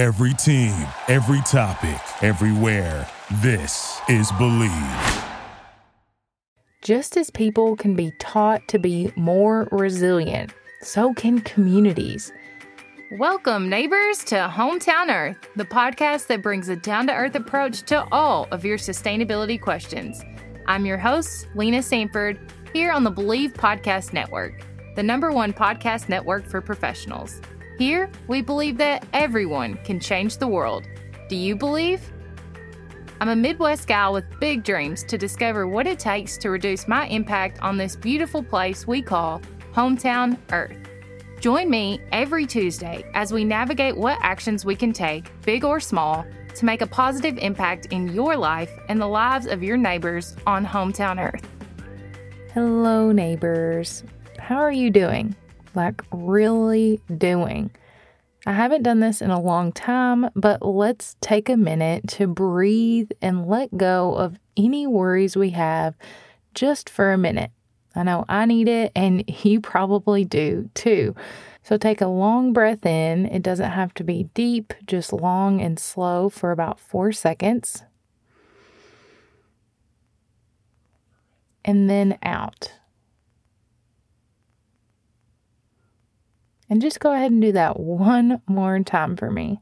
Every team, every topic, everywhere. This is Bleav. Just as people can be taught to be more resilient, so can communities. Welcome, neighbors, to Hometown Earth, the podcast that brings a down to earth approach to all of your sustainability questions. I'm your host, Lena Sanford, here on the Bleav Podcast Network, the number one podcast network for professionals. Here, we believe that everyone can change the world. Do you believe? I'm a Midwest gal with big dreams to discover what it takes to reduce my impact on this beautiful place we call Hometown Earth. Join me every Tuesday as we navigate what actions we can take, big or small, to make a positive impact in your life and the lives of your neighbors on Hometown Earth. Hello, neighbors. How are you doing? Like really doing. I haven't done this in a long time, but let's take a minute to breathe and let go of any worries we have just for a minute. I know I need it, and you probably do too. So take a long breath in. It doesn't have to be deep, just long and slow for about four seconds. And then out. And just go ahead and do that one more time for me.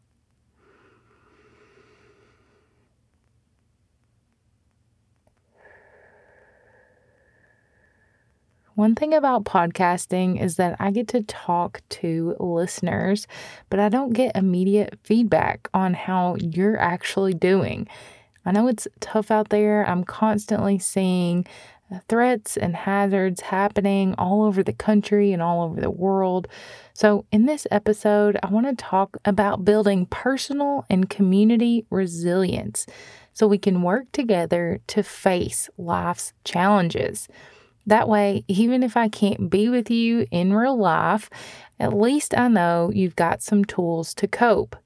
One thing about podcasting is that I get to talk to listeners, but I don't get immediate feedback on how you're actually doing. I know it's tough out there. I'm constantly seeing threats and hazards happening all over the country and all over the world. So, in this episode, I want to talk about building personal and community resilience so we can work together to face life's challenges. That way, even if I can't be with you in real life, at least I know you've got some tools to cope.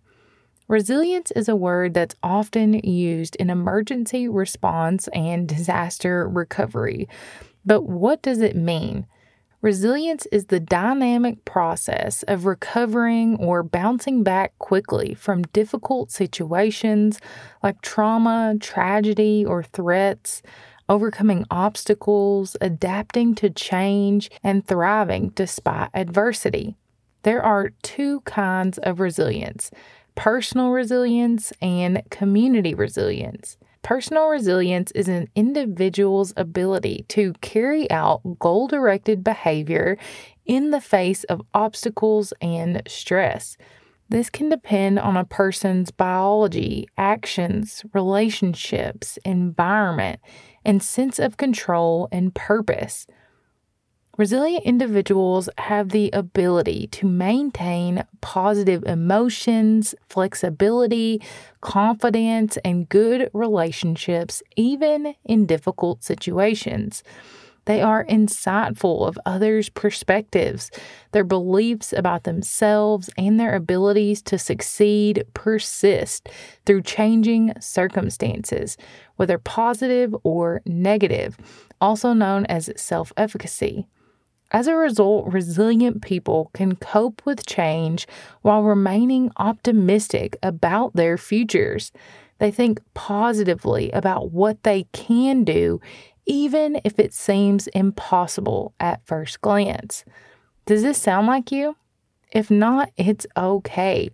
Resilience is a word that's often used in emergency response and disaster recovery. But what does it mean? Resilience is the dynamic process of recovering or bouncing back quickly from difficult situations like trauma, tragedy, or threats, overcoming obstacles, adapting to change, and thriving despite adversity. There are two kinds of resilience personal resilience and community resilience. Personal resilience is an individual's ability to carry out goal directed behavior in the face of obstacles and stress. This can depend on a person's biology, actions, relationships, environment, and sense of control and purpose. Resilient individuals have the ability to maintain positive emotions, flexibility, confidence, and good relationships, even in difficult situations. They are insightful of others' perspectives. Their beliefs about themselves and their abilities to succeed persist through changing circumstances, whether positive or negative, also known as self efficacy. As a result, resilient people can cope with change while remaining optimistic about their futures. They think positively about what they can do, even if it seems impossible at first glance. Does this sound like you? If not, it's okay.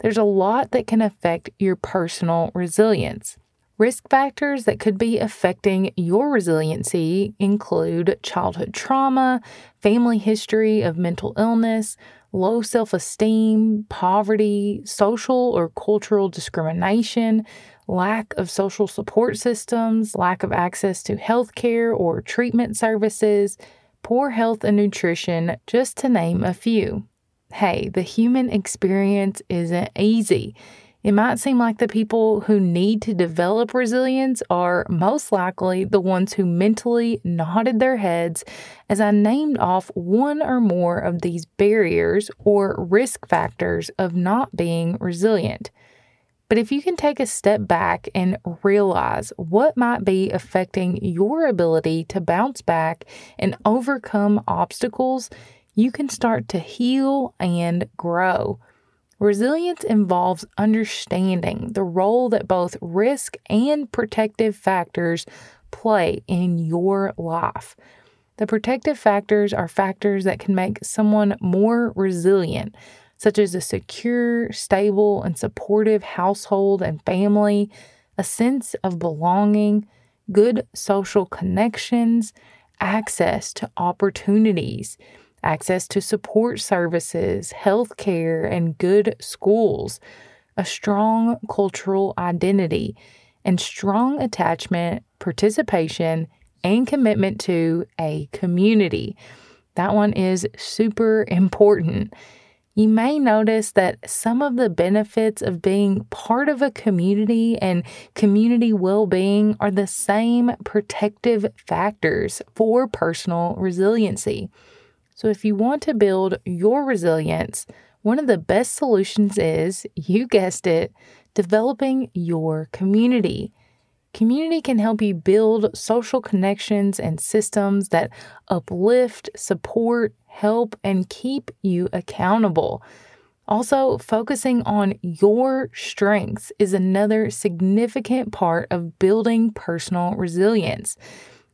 There's a lot that can affect your personal resilience. Risk factors that could be affecting your resiliency include childhood trauma, family history of mental illness, low self esteem, poverty, social or cultural discrimination, lack of social support systems, lack of access to health care or treatment services, poor health and nutrition, just to name a few. Hey, the human experience isn't easy. It might seem like the people who need to develop resilience are most likely the ones who mentally nodded their heads as I named off one or more of these barriers or risk factors of not being resilient. But if you can take a step back and realize what might be affecting your ability to bounce back and overcome obstacles, you can start to heal and grow. Resilience involves understanding the role that both risk and protective factors play in your life. The protective factors are factors that can make someone more resilient, such as a secure, stable, and supportive household and family, a sense of belonging, good social connections, access to opportunities, access to support services, health care, and good schools, a strong cultural identity, and strong attachment, participation, and commitment to a community. That one is super important. You may notice that some of the benefits of being part of a community and community well being are the same protective factors for personal resiliency. So, if you want to build your resilience, one of the best solutions is, you guessed it, developing your community. Community can help you build social connections and systems that uplift, support, help, and keep you accountable. Also, focusing on your strengths is another significant part of building personal resilience.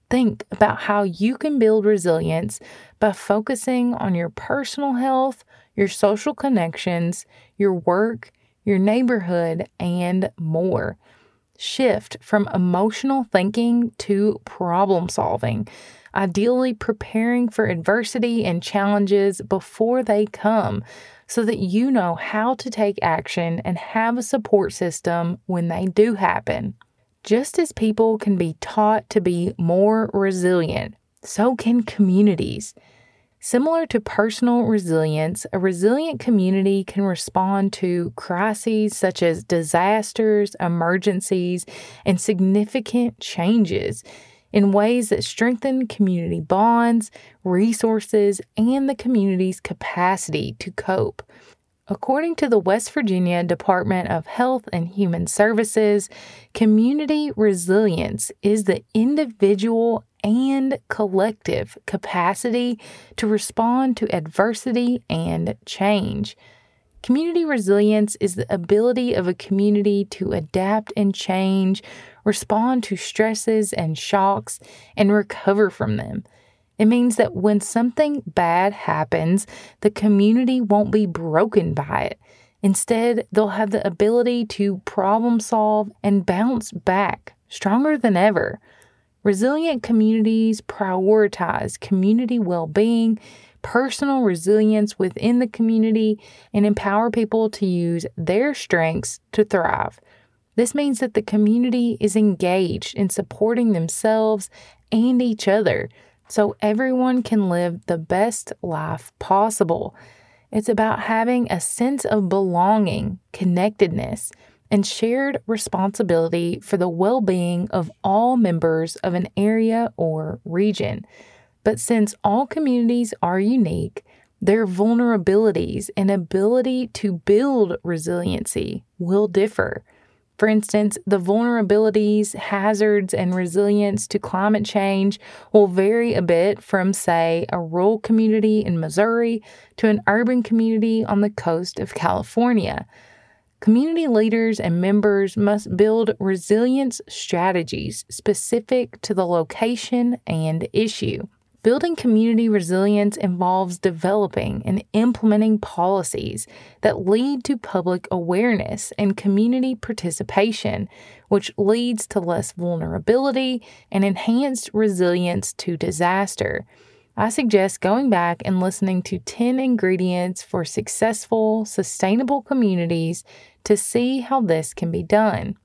Think about how you can build resilience by focusing on your personal health, your social connections, your work, your neighborhood, and more shift from emotional thinking to problem solving, ideally preparing for adversity and challenges before they come so that you know how to take action and have a support system when they do happen. Just as people can be taught to be more resilient, so can communities. Similar to personal resilience, a resilient community can respond to crises such as disasters, emergencies, and significant changes in ways that strengthen community bonds, resources, and the community's capacity to cope. According to the West Virginia Department of Health and Human Services, community resilience is the individual and collective capacity to respond to adversity and change. Community resilience is the ability of a community to adapt and change, respond to stresses and shocks, and recover from them. It means that when something bad happens, the community won't be broken by it. Instead, they'll have the ability to problem solve and bounce back stronger than ever. Resilient communities prioritize community well being, personal resilience within the community, and empower people to use their strengths to thrive. This means that the community is engaged in supporting themselves and each other so everyone can live the best life possible. It's about having a sense of belonging, connectedness, and shared responsibility for the well being of all members of an area or region. But since all communities are unique, their vulnerabilities and ability to build resiliency will differ. For instance, the vulnerabilities, hazards, and resilience to climate change will vary a bit from, say, a rural community in Missouri to an urban community on the coast of California. Community leaders and members must build resilience strategies specific to the location and issue. Building community resilience involves developing and implementing policies that lead to public awareness and community participation, which leads to less vulnerability and enhanced resilience to disaster. I suggest going back and listening to 10 ingredients for successful, sustainable communities to see how this can be done.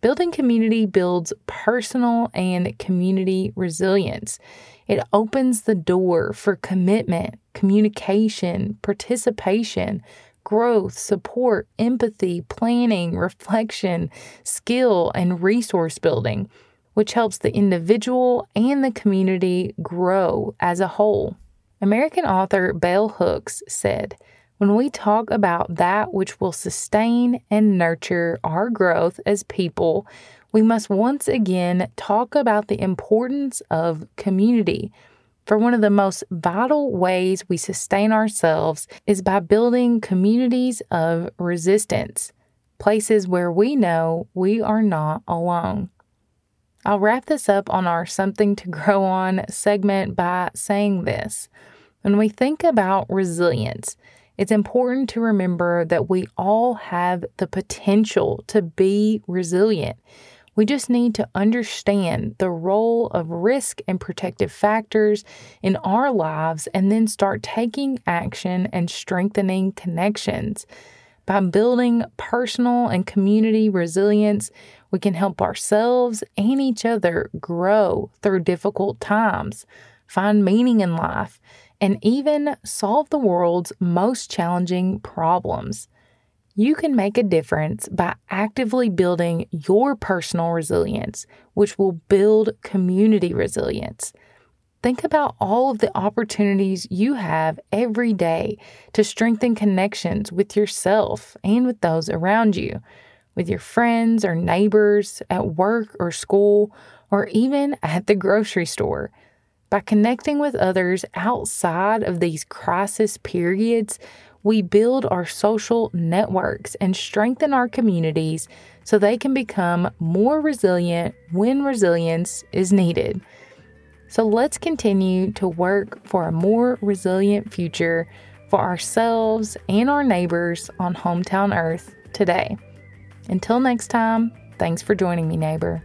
Building community builds personal and community resilience. It opens the door for commitment, communication, participation, growth, support, empathy, planning, reflection, skill, and resource building, which helps the individual and the community grow as a whole. American author Bell Hooks said, when we talk about that which will sustain and nurture our growth as people, we must once again talk about the importance of community. For one of the most vital ways we sustain ourselves is by building communities of resistance, places where we know we are not alone. I'll wrap this up on our Something to Grow On segment by saying this. When we think about resilience, it's important to remember that we all have the potential to be resilient. We just need to understand the role of risk and protective factors in our lives and then start taking action and strengthening connections. By building personal and community resilience, we can help ourselves and each other grow through difficult times, find meaning in life, and even solve the world's most challenging problems. You can make a difference by actively building your personal resilience, which will build community resilience. Think about all of the opportunities you have every day to strengthen connections with yourself and with those around you, with your friends or neighbors, at work or school, or even at the grocery store. By connecting with others outside of these crisis periods, we build our social networks and strengthen our communities so they can become more resilient when resilience is needed. So let's continue to work for a more resilient future for ourselves and our neighbors on Hometown Earth today. Until next time, thanks for joining me, neighbor.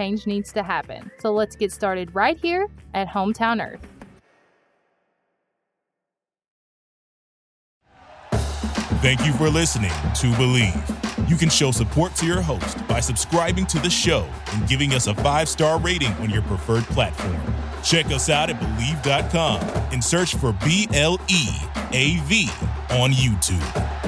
needs to happen. So let's get started right here at Hometown Earth. Thank you for listening to Bleav. You can show support to your host by subscribing to the show and giving us a five star rating on your preferred platform. Check us out at Bleav.com and search for B L E A V on YouTube.